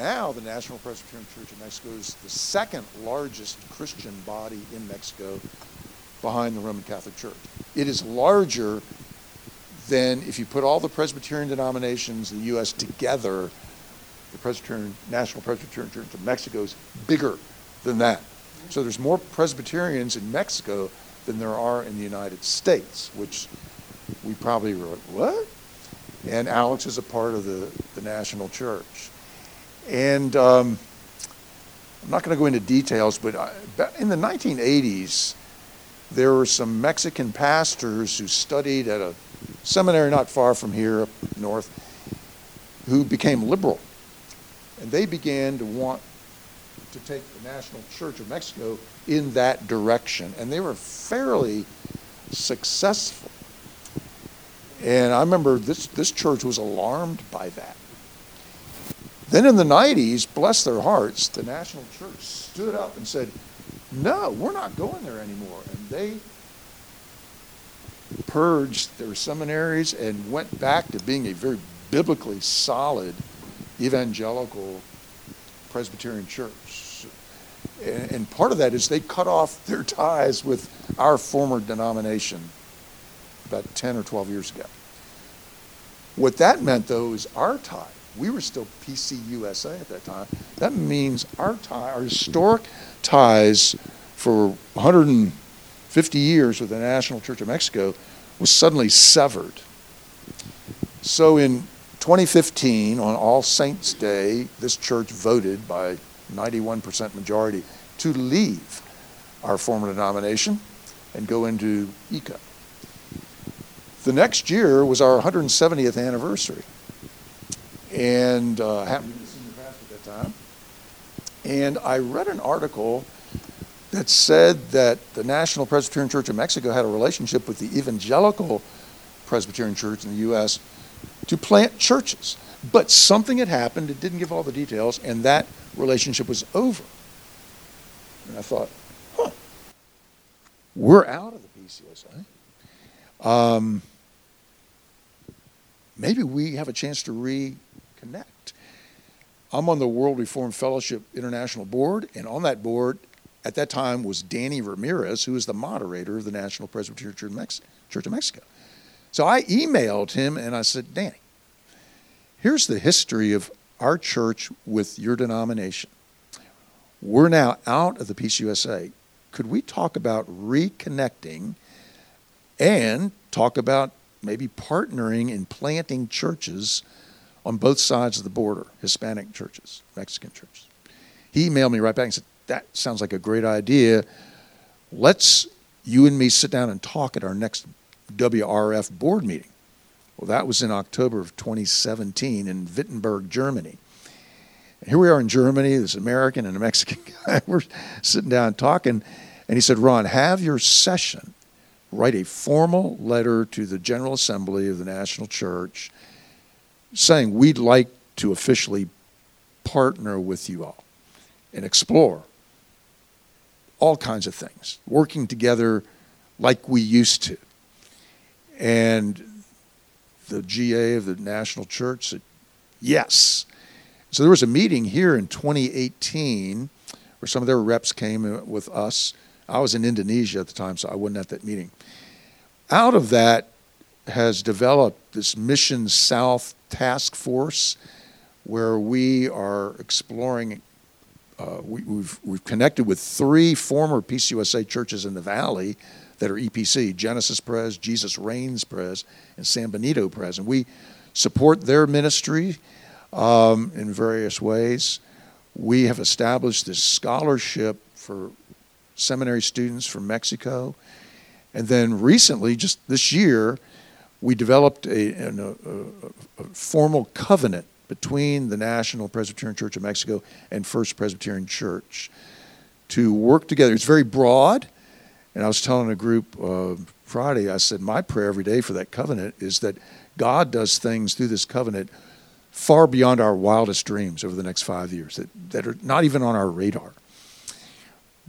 now the National Presbyterian Church of Mexico is the second largest Christian body in Mexico behind the Roman Catholic Church. It is larger than if you put all the Presbyterian denominations in the U.S. together, the Presbyterian, National Presbyterian Church of Mexico is bigger than that. So there's more Presbyterians in Mexico than there are in the United States, which we probably were like, what? And Alex is a part of the, the national church. And um, I'm not going to go into details, but in the 1980s, there were some Mexican pastors who studied at a seminary not far from here up north who became liberal. And they began to want to take the National Church of Mexico in that direction. And they were fairly successful. And I remember this, this church was alarmed by that. Then in the 90s, bless their hearts, the National Church stood up and said, No, we're not going there anymore. And they purged their seminaries and went back to being a very biblically solid evangelical Presbyterian church. And, part of that is they cut off their ties with our former denomination about 10 or 12 years ago. What that meant, though, is our tie. We were still PCUSA at that time. That means our tie, our historic ties for 150 years with the National Church of Mexico was suddenly severed. So in 2015, on All Saints' Day, this church voted by 91% majority to leave our former denomination and go into ECO. The next year was our 170th anniversary, and uh, happened to be the senior pastor at that time. And I read an article that said that the National Presbyterian Church of Mexico had a relationship with the Evangelical Presbyterian Church in the U.S to plant churches. But something had happened, it didn't give all the details, and that relationship was over. And I thought, huh, we're out of the PCSA. Um, maybe we have a chance to reconnect. I'm on the World Reformed Fellowship International Board, and on that board at that time was Danny Ramirez, who is the moderator of the National Presbyterian Church of Mexico. So I emailed him and I said, Danny, here's the history of our church with your denomination. We're now out of the PCUSA. Could we talk about reconnecting and talk about maybe partnering in planting churches on both sides of the border, Hispanic churches, Mexican churches? He emailed me right back and said, That sounds like a great idea. Let's you and me sit down and talk at our next WRF board meeting. Well, that was in October of 2017 in Wittenberg, Germany. And here we are in Germany, this American and a Mexican guy. We're sitting down talking, and he said, Ron, have your session write a formal letter to the General Assembly of the National Church saying we'd like to officially partner with you all and explore all kinds of things, working together like we used to. And the GA of the National Church said, yes. So there was a meeting here in 2018 where some of their reps came with us. I was in Indonesia at the time, so I wasn't at that meeting. Out of that has developed this Mission South task force where we are exploring. Uh, we, we've, we've connected with three former PCUSA churches in the valley that are EPC Genesis Pres, Jesus Reigns Pres, and San Benito Pres. And we support their ministry um, in various ways. We have established this scholarship for seminary students from Mexico. And then recently, just this year, we developed a, a, a, a, formal covenant between the National Presbyterian Church of Mexico and First Presbyterian Church to work together. It's very broad. And I was telling a group uh, Friday, I said, my prayer every day for that covenant is that God does things through this covenant far beyond our wildest dreams over the next five years that, that are not even on our radar.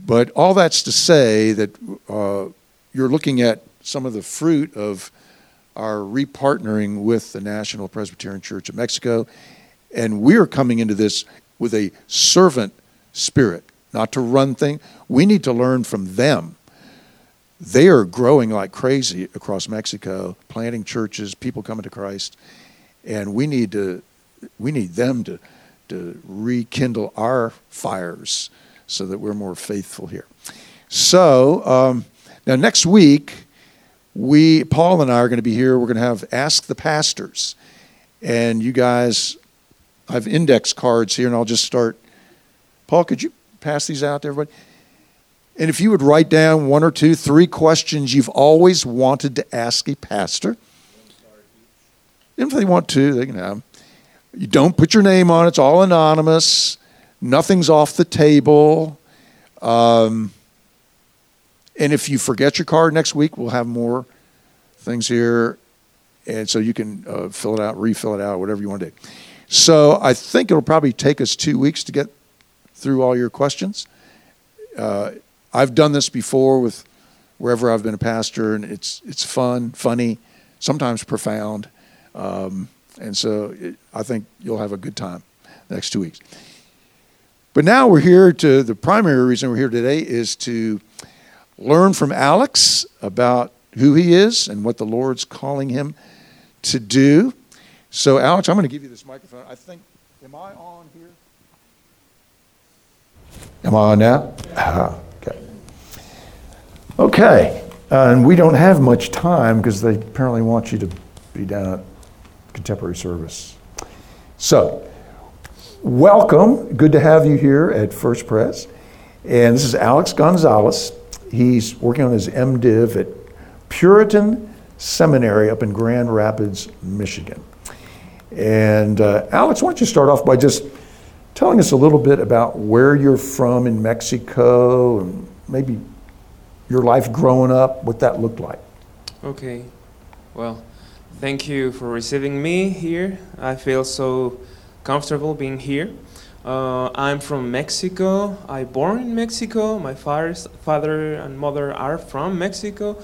But all that's to say that uh, you're looking at some of the fruit of our repartnering with the National Presbyterian Church of Mexico. And we're coming into this with a servant spirit, not to run things. We need to learn from them. They are growing like crazy across Mexico, planting churches, people coming to Christ, and we need to we need them to to rekindle our fires so that we're more faithful here. So um, now next week, we Paul and I are going to be here. We're going to have ask the pastors, and you guys, I have index cards here, and I'll just start. Paul, could you pass these out to everybody? And if you would write down one or two, three questions you've always wanted to ask a pastor. If they want to, they can have them. You don't put your name on it, it's all anonymous, nothing's off the table. Um, and if you forget your card next week, we'll have more things here. And so you can uh, fill it out, refill it out, whatever you want to do. So I think it'll probably take us two weeks to get through all your questions. Uh, I've done this before with wherever I've been a pastor, and it's it's fun, funny, sometimes profound, um, and so it, I think you'll have a good time next two weeks. But now we're here to the primary reason we're here today is to learn from Alex about who he is and what the Lord's calling him to do. So, Alex, I'm going to give you this microphone. I think, am I on here? Am I on now? Uh-huh. Okay, uh, and we don't have much time because they apparently want you to be down at contemporary service. So, welcome. Good to have you here at First Press. And this is Alex Gonzalez. He's working on his MDiv at Puritan Seminary up in Grand Rapids, Michigan. And uh, Alex, why don't you start off by just telling us a little bit about where you're from in Mexico and maybe your life growing up, what that looked like. Okay. Well, thank you for receiving me here. I feel so comfortable being here. Uh, I'm from Mexico. I born in Mexico. My father's, father and mother are from Mexico.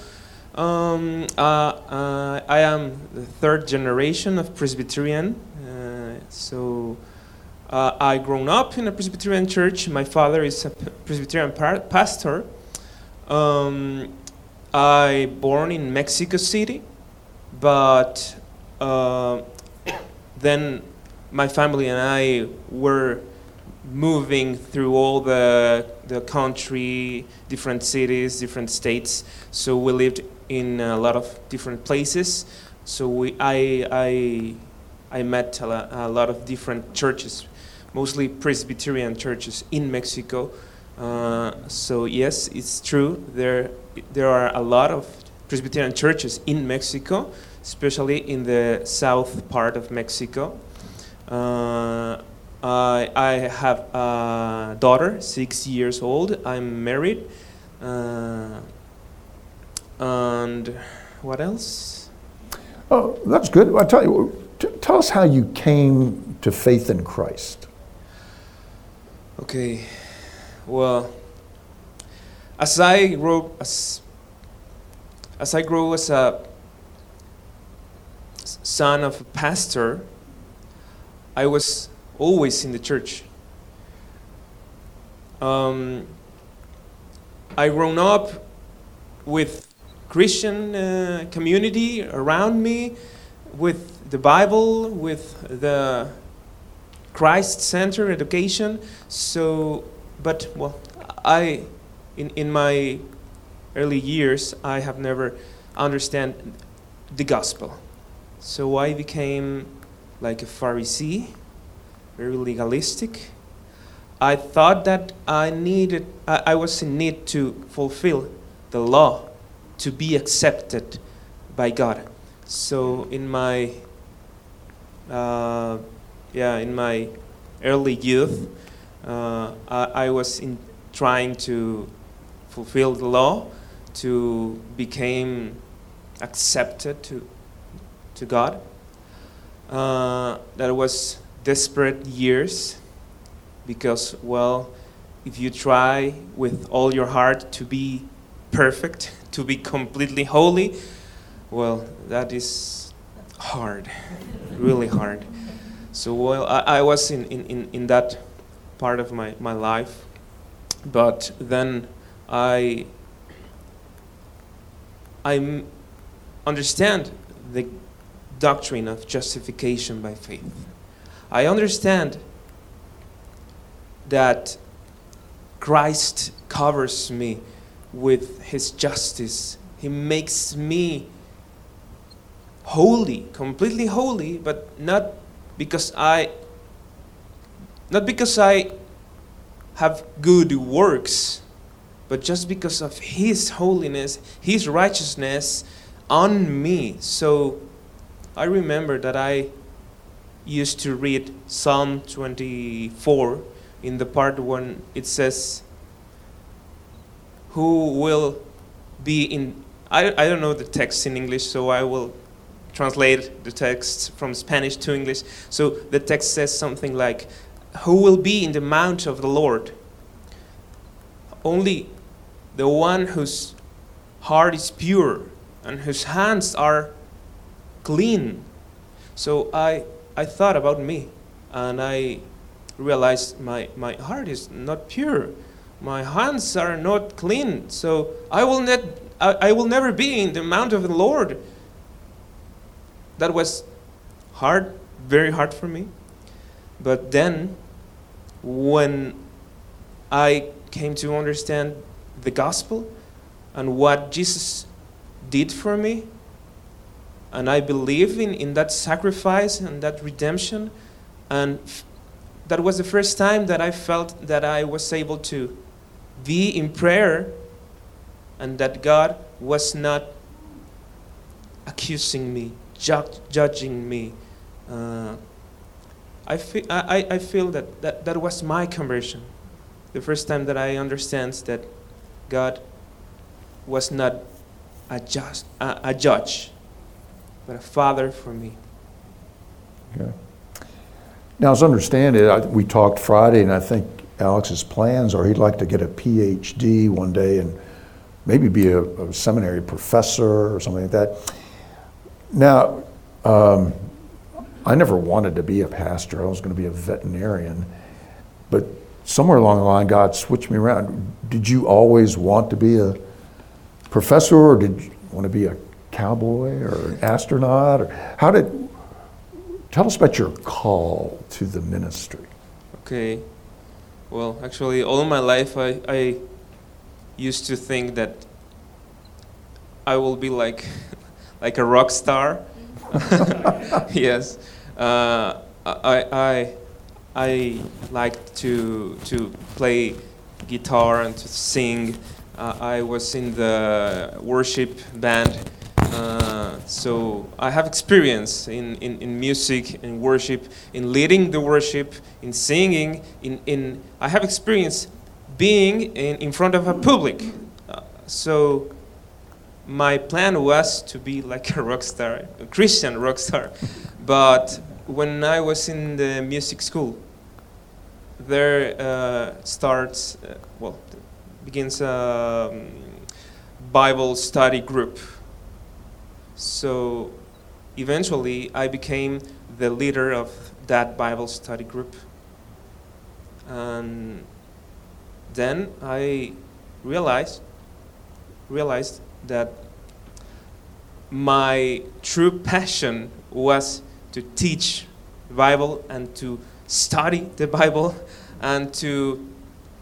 Um, uh, uh, I am the third generation of Presbyterian. Uh, so uh, I grown up in a Presbyterian church. My father is a Presbyterian par- pastor. Um, I born in Mexico City, but uh, then my family and I were moving through all the the country, different cities, different states. So we lived in a lot of different places. So we I I I met a lot, a lot of different churches, mostly Presbyterian churches in Mexico. Uh, so yes, it's true. There there are a lot of Presbyterian churches in Mexico, especially in the south part of Mexico. Uh, I, I have a daughter, six years old. I'm married. Uh, and what else? Oh, that's good. I'll tell you. T- tell us how you came to faith in Christ. Okay. Well, as I grow as as I grow as a son of a pastor, I was always in the church. Um, I grown up with Christian uh, community around me, with the Bible, with the Christ Center education. So but well, I, in, in my early years, I have never understand the gospel. So I became like a Pharisee, very legalistic. I thought that I needed, I, I was in need to fulfill the law to be accepted by God. So in my, uh, yeah, in my early youth, uh, I, I, was in trying to fulfill the law to become accepted to, to God. Uh, that was desperate years because, well, if you try with all your heart to be perfect, to be completely holy, well, that is hard, really hard. So, well, I, I was in, in, in that part of my, my life. But then I I understand the doctrine of justification by faith. I understand that Christ covers me with his justice. He makes me holy, completely holy, but not because I not because I have good works, but just because of his holiness, his righteousness on me. So I remember that I used to read Psalm 24 in the part when it says, Who will be in. I, I don't know the text in English, so I will translate the text from Spanish to English. So the text says something like, Who will be in the mount of the Lord? Only the one whose heart is pure and whose hands are clean. So I, I thought about me and I realized my, my heart is not pure. My hands are not clean. So I will, not, I, I will never be in the mount of the Lord. That was hard, very hard for me. But then, when I came to understand the gospel and what Jesus did for me, and I believe in, in that sacrifice and that redemption, and f- that was the first time that I felt that I was able to be in prayer and that God was not accusing me, ju- judging me. Uh, I, feel, I, I feel that, that that was my conversion. The first time that I understand that God was not a, just, a, a judge, but a father for me. Okay. Now, as I understand it, I, we talked Friday, and I think Alex's plans are he'd like to get a PhD one day and maybe be a, a seminary professor or something like that. Now, um, I never wanted to be a pastor. I was going to be a veterinarian. But somewhere along the line, God switched me around. Did you always want to be a professor, or did you want to be a cowboy or astronaut? Or how did, tell us about your call to the ministry. Okay. Well, actually, all my life I, I used to think that I will be like, like a rock star. yes. Uh, I, I, I like to, to play guitar and to sing. Uh, I was in the worship band. Uh, so I have experience in, in, in music, in worship, in leading the worship, in singing. In, in I have experience being in, in front of a public. Uh, so my plan was to be like a rock star, a Christian rock star. but when I was in the music school, there uh, starts, uh, well, begins a um, Bible study group. So eventually I became the leader of that Bible study group. And then I realized realized that my true passion was to teach the Bible and to study the Bible and to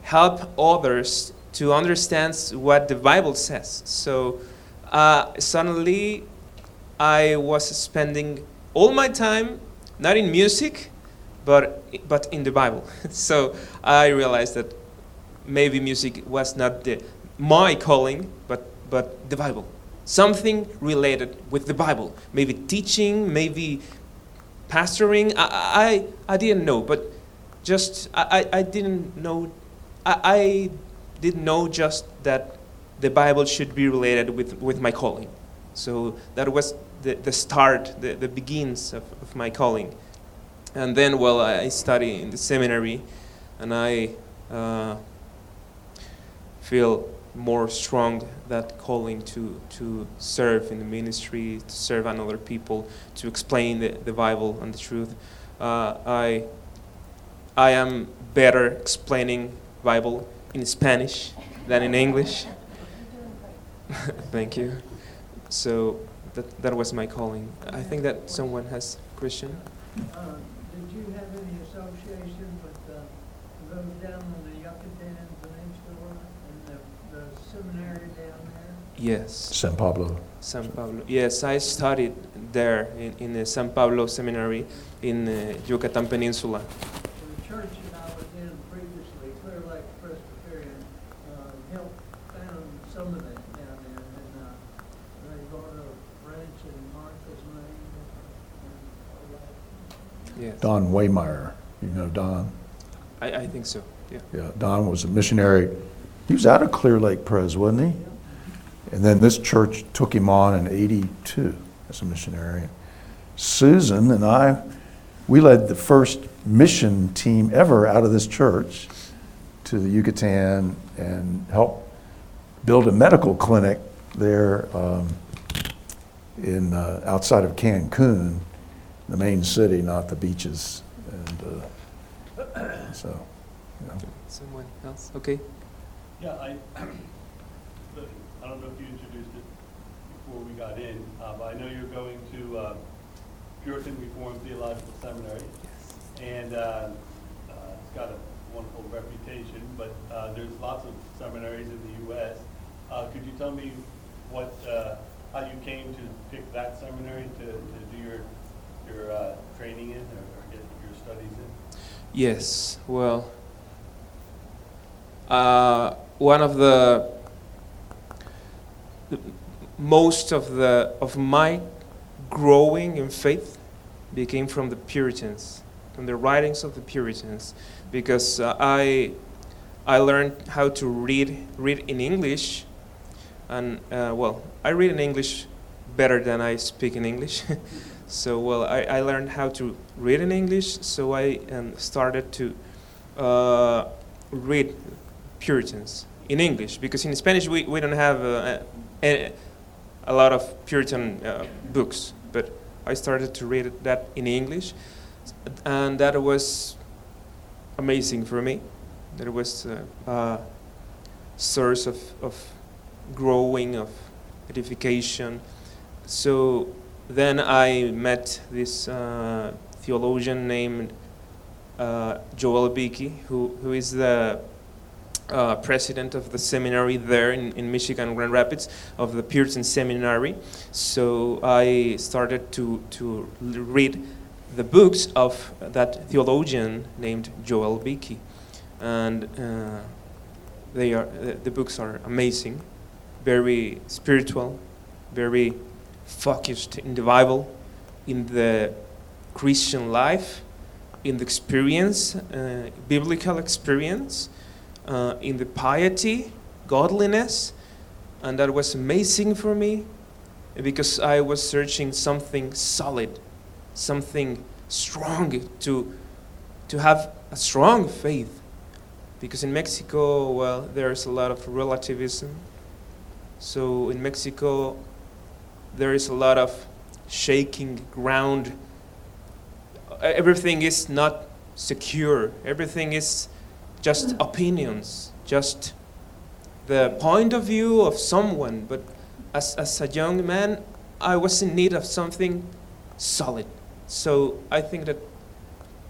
help others to understand what the Bible says. So uh, suddenly I was spending all my time not in music, but but in the Bible. so I realized that maybe music was not the my calling, but but the Bible, something related with the Bible. Maybe teaching, maybe pastoring. I I, I didn't know, but just I, I didn't know. I, I didn't know just that the Bible should be related with, with my calling. So that was the, the start, the, the begins of, of my calling. And then, well, I study in the seminary and I uh, feel more strong that calling to, to serve in the ministry, to serve another people, to explain the, the Bible and the truth. Uh, I, I am better explaining Bible in Spanish than in English. Thank you. So that, that was my calling. I think that someone has Christian. Uh, Did you have any association with uh, those down on the Yucatan Peninsula and the, the seminary down there? Yes. San Pablo. San Pablo. Yes, I studied there in, in the San Pablo Seminary in the Yucatan Peninsula. The church that I was in previously, Clear Lake Presbyterian, uh, helped found some of that down there. And uh, they bought a ranch in Martha's name and all that. Yes. Don Waymeyer. You know Don? I, I think so. Yeah. Yeah, Don was a missionary. He was out of Clear Lake Pres, wasn't he? And then this church took him on in 82 as a missionary. Susan and I, we led the first mission team ever out of this church to the Yucatan and helped build a medical clinic there um, in uh, outside of Cancun, the main city, not the beaches. And uh, so, you know. Someone else? Okay. Yeah, I, I don't know if you introduced it before we got in, uh, but I know you're going to uh, Puritan Reformed Theological Seminary, Yes. and uh, uh, it's got a wonderful reputation, but uh, there's lots of seminaries in the U.S. Uh, Could you tell me what, uh, how you came to pick that seminary to, to do your, your uh, training in, or or get your studies in? Yes. Well, uh, one of the, the most of the of my growing in faith became from the Puritans, from the writings of the Puritans, because uh, I I learned how to read read in English, and uh, well, I read in English better than I speak in English. so well, I, I learned how to read in English, so I um, started to uh, read Puritans in English because in Spanish we, we don't have uh, a, a lot of Puritan uh, books, but I started to read that in English, and that was amazing for me. That was uh, a source of, of growing, of edification. So then I met this uh, theologian named uh, Joel Beeke, who, who is the uh, president of the seminary there in, in Michigan, Grand Rapids, of the Puritan Seminary. So I started to, to read the books of that theologian named Joel Beeke. And uh, they are, the, the books are amazing, very spiritual, very focused in the Bible, in the Christian life, in the experience, uh, biblical experience, uh, in the piety, godliness, and that was amazing for me because I was searching something solid, something strong to to have a strong faith. Because in Mexico, well, there's a lot of relativism. So in Mexico, there is a lot of shaking ground. Everything is not secure. Everything is just opinions, just the point of view of someone. But as, as a young man, I was in need of something solid. So I think that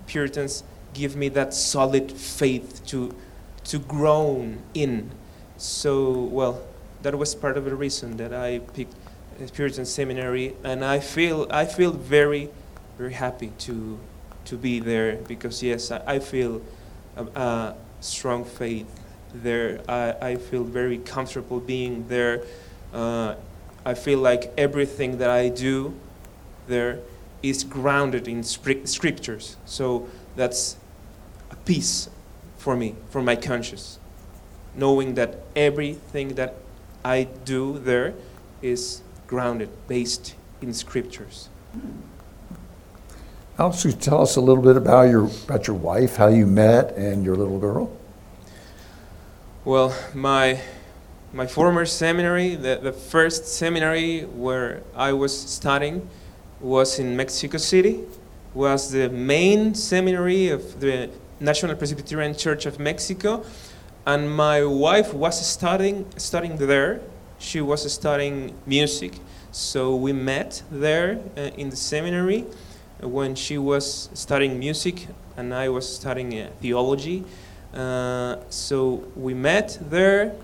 Puritans give me that solid faith to, to grow in. So, well, that was part of the reason that I picked Puritan seminary, and I feel I feel very, very happy to to be there because yes, I, I feel a, a strong faith there. I, I feel very comfortable being there. Uh, I feel like everything that I do there is grounded in scriptures. So that's a peace for me, for my conscience, knowing that everything that I do there is grounded, based in scriptures. Alex, could you tell us a little bit about your about your wife, how you met, and your little girl? Well, my my former seminary, the, the first seminary where I was studying was in Mexico City, was the main seminary of the National Presbyterian Church of Mexico, and my wife was studying studying there. She was studying music, so we met there uh, in the seminary when she was studying music and I was studying uh, theology. Uh, so we met there.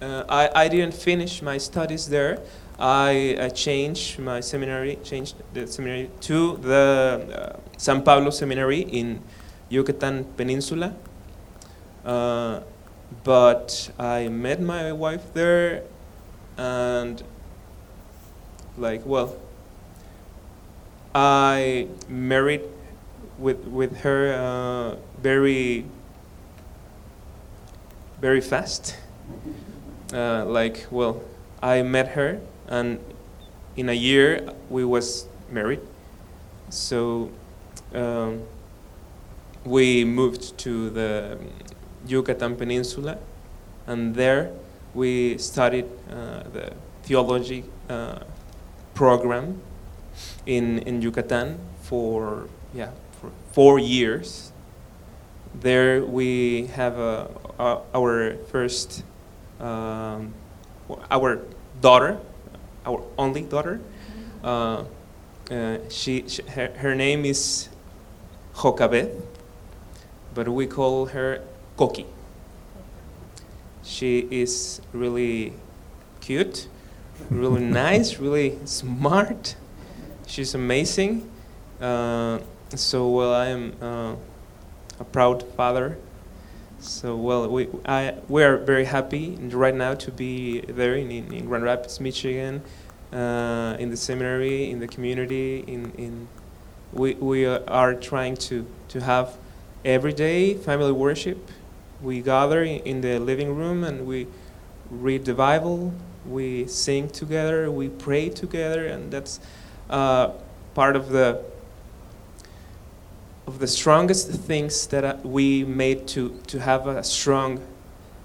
Uh, I, I didn't finish my studies there. I, I changed my seminary, changed the seminary to the uh, San Pablo Seminary in Yucatan Peninsula. Uh, but I met my wife there, and like, well, I married with with her uh, very very fast. Uh, like, well, I met her, and in a year we was married. So um, we moved to the Yucatan Peninsula, and there we studied uh, the theology uh, program in in Yucatan for yeah for four years. There we have uh, uh, our first um, our daughter, our only daughter. Uh, uh, she, she her, her name is Jocabeth, but we call her Koki. She is really cute, really nice, really smart. She's amazing. Uh, so well, I am uh, a proud father. So well, we I we are very happy right now to be there in, in, in Grand Rapids, Michigan, uh, in the seminary, in the community. In in we we are trying to to have everyday family worship. We gather in, the living room and we read the Bible. We sing together. We pray together, and that's uh, part of the of the strongest things that uh, we made to, to have a strong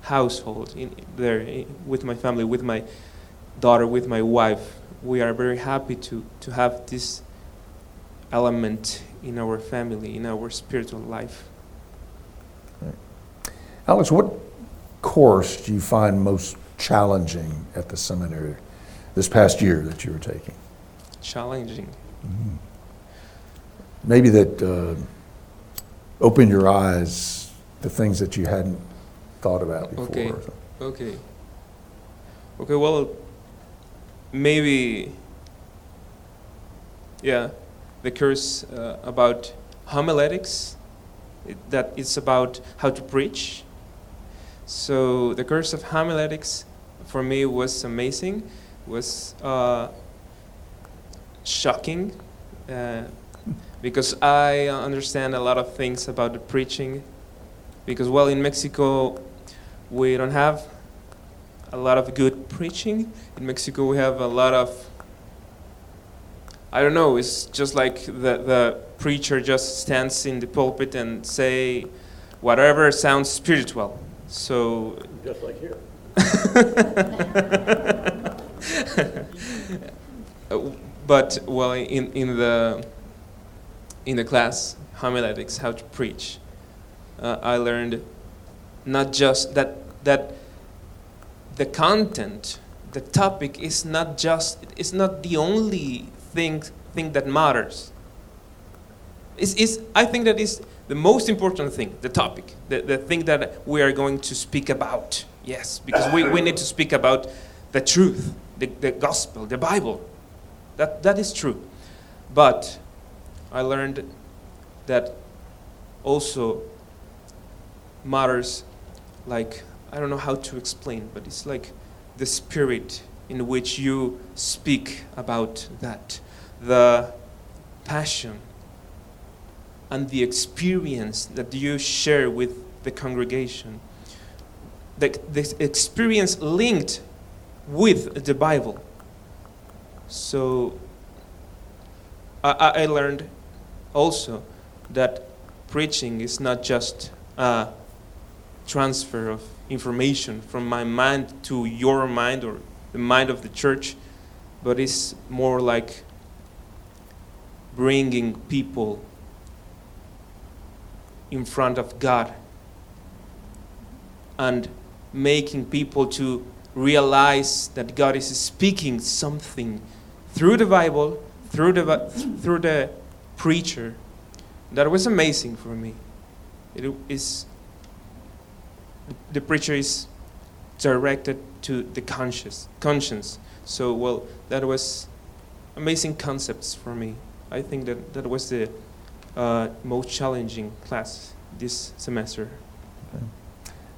household in there in, with my family, with my daughter, with my wife. We are very happy to, to have this element in our family, in our spiritual life. Alex, what course do you find most challenging at the seminary this past year that you were taking? Challenging. Mm-hmm. Maybe that uh, opened your eyes to things that you hadn't thought about before. Okay. Okay. Okay. Well, maybe. Yeah, the course uh, about homiletics. It, that it's about how to preach. So the course of homiletics for me was amazing. Was uh, shocking. Uh, because I understand a lot of things about the preaching. Because, well, in Mexico, we don't have a lot of good preaching. In Mexico, we have a lot of, I don't know, it's just like the, the preacher just stands in the pulpit and say whatever sounds spiritual. So. Just like here. but, well, in, in the in the class, homiletics, how to preach, uh, I learned not just that, that the content, the topic is not just, it's not the only thing, thing that matters. It's, it's, I think that is the most important thing, the topic, the, the thing that we are going to speak about. Yes, because we, we need to speak about the truth, the, the gospel, the Bible. That, that is true. But I learned that also matters like I don't know how to explain, but it's like the spirit in which you speak about that, the passion and the experience that you share with the congregation, the, the experience linked with the Bible. So I, I learned also that preaching is not just a transfer of information from my mind to your mind or the mind of the church, but it's more like bringing people in front of God and making people to realize that God is speaking something through the Bible, through the, through the preacher. That was amazing for me. It is the preacher is directed to the conscious conscience. So well, that was amazing concepts for me. I think that that was the uh, most challenging class this semester.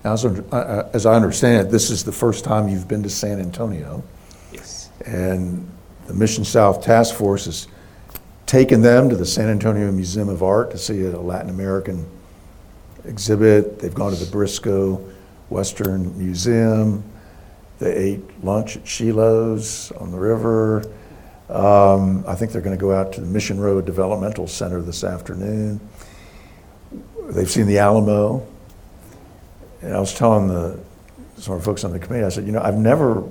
Now, as, uh, as I understand it, this is the first time you've been to San Antonio. Yes. And the Mission South Task Force has taken them to the San Antonio Museum of Art to see a Latin American exhibit. They've gone to the Briscoe Western Museum. They ate lunch at Schilo's on the river. Um, I think they're going to go out to the Mission Road Developmental Center this afternoon. They've seen the Alamo. And I was telling the some folks on the committee, I said, you know, I've never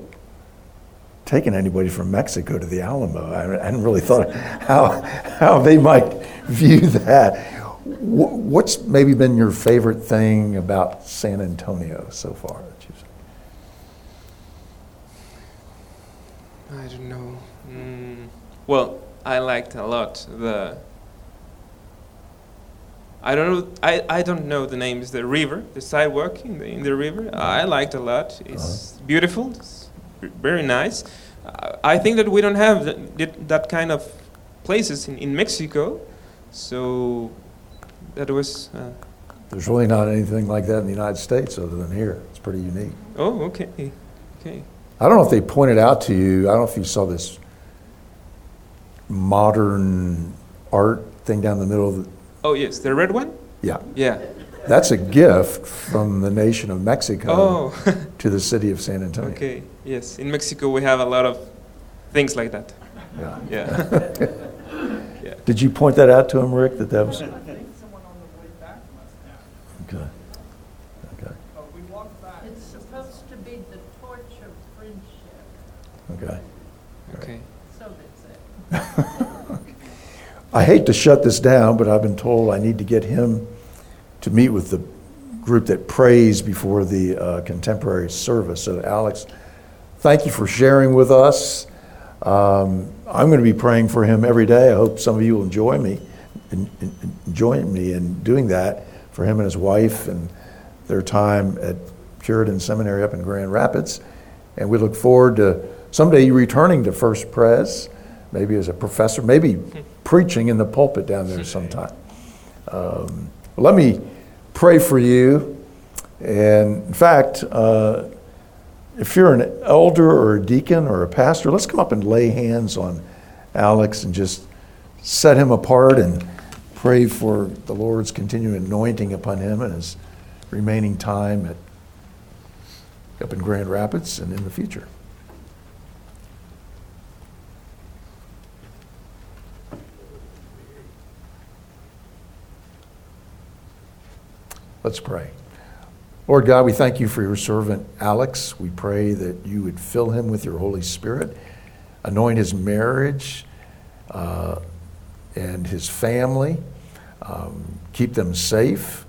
taken anybody from Mexico to the Alamo. I hadn't really thought how, how they might view that. What's maybe been your favorite thing about San Antonio so far? I don't know. Well, I liked a lot the. I don't know. I, I don't know the names. The river, the sidewalk in the, in the river. I liked a lot. It's beautiful. It's very nice. Uh, I think that we don't have that, that kind of places in, in Mexico, so that was. Uh, There's really not anything like that in the United States other than here. It's pretty unique. Oh, okay, okay. I don't know if they pointed out to you. I don't know if you saw this modern art thing down the middle of the. Oh yes, the red one. Yeah. Yeah. That's a gift from the nation of Mexico oh. to the city of San Antonio. Okay. Yes. In Mexico, we have a lot of things like that. Yeah. Yeah. yeah. Did you point that out to him, Rick? That that was. I think someone on the way back must have. Okay. Okay. But we walked back. It's supposed to be the torch of friendship. Okay. Okay. So that's it. I hate to shut this down, but I've been told I need to get him to meet with the group that prays before the uh, contemporary service. So, Alex, thank you for sharing with us. Um, I'm going to be praying for him every day. I hope some of you will enjoy me, enjoy me in doing that for him and his wife and their time at Puritan Seminary up in Grand Rapids. And we look forward to someday you returning to First Pres, maybe as a professor, maybe preaching in the pulpit down there sometime. Um, let me pray for you. And in fact, uh, if you're an elder or a deacon or a pastor, let's come up and lay hands on Alex and just set him apart and pray for the Lord's continued anointing upon him and his remaining time at, up in Grand Rapids and in the future. Let's pray. Lord God, we thank you for your servant Alex. We pray that you would fill him with your Holy Spirit, anoint his marriage uh, and his family, um, keep them safe,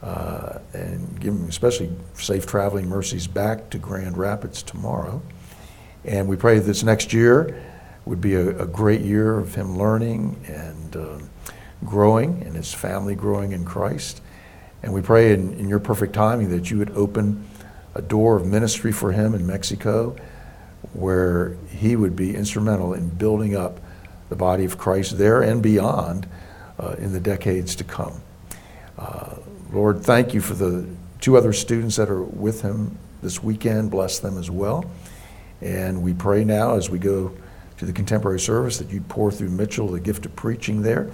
uh, and give them especially safe traveling mercies back to Grand Rapids tomorrow. And we pray this next year would be a, a great year of him learning and uh, growing, and his family growing in Christ. And we pray in, in your perfect timing that you would open a door of ministry for him in Mexico where he would be instrumental in building up the body of Christ there and beyond uh, in the decades to come. Uh, Lord, thank you for the two other students that are with him this weekend. Bless them as well. And we pray now as we go to the contemporary service that you'd pour through Mitchell the gift of preaching there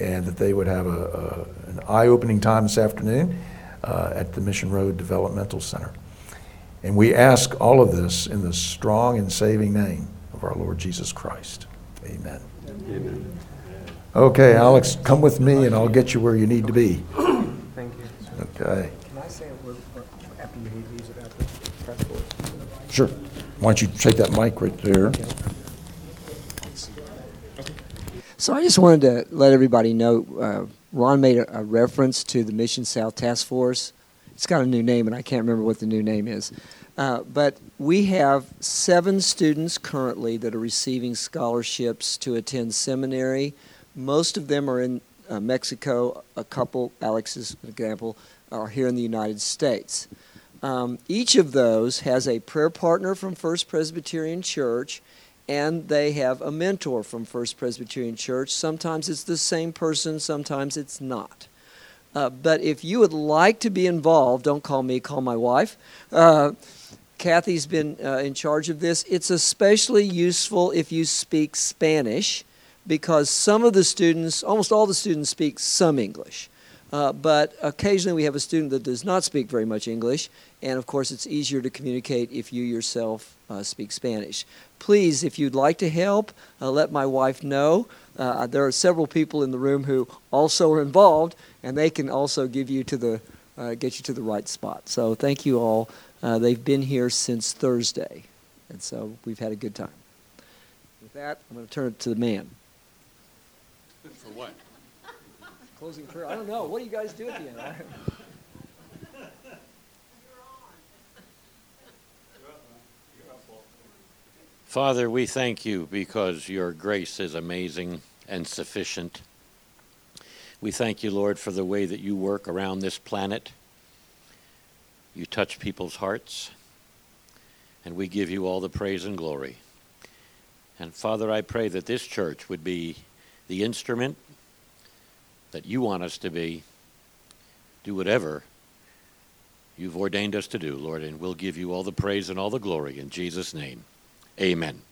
and that they would have a, a an eye-opening time this afternoon uh, at the Mission Road Developmental Center. And we ask all of this in the strong and saving name of our Lord Jesus Christ. Amen. Amen. Okay, Alex, come with me and I'll get you where you need to be. Thank you. Okay. Can I say a word after you leave these about the press board? Sure. Why don't you take that mic right there? So I just wanted to let everybody know uh, Ron made a, a reference to the Mission South Task Force. It's got a new name, and I can't remember what the new name is. Uh, but we have seven students currently that are receiving scholarships to attend seminary. Most of them are in uh, Mexico. A couple, Alex is an example, are here in the United States. Um, each of those has a prayer partner from First Presbyterian Church, and they have a mentor from First Presbyterian Church. Sometimes it's the same person, sometimes it's not. Uh, but if you would like to be involved, don't call me, call my wife. Uh, Kathy's been uh, in charge of this. It's especially useful if you speak Spanish because some of the students, almost all the students, speak some English. Uh, but occasionally we have a student that does not speak very much English, and of course it's easier to communicate if you yourself uh, speak Spanish. Please, if you'd like to help, uh, let my wife know. Uh, there are several people in the room who also are involved, and they can also give you to the, uh, get you to the right spot. So thank you all. Uh, they've been here since Thursday, and so we've had a good time. With that, I'm going to turn it to the man. For what? Closing prayer. I don't know. What do you guys do at the end? Father, we thank you because your grace is amazing and sufficient. We thank you, Lord, for the way that you work around this planet. You touch people's hearts, and we give you all the praise and glory. And Father, I pray that this church would be the instrument that you want us to be. Do whatever you've ordained us to do, Lord, and we'll give you all the praise and all the glory in Jesus' name. Amen.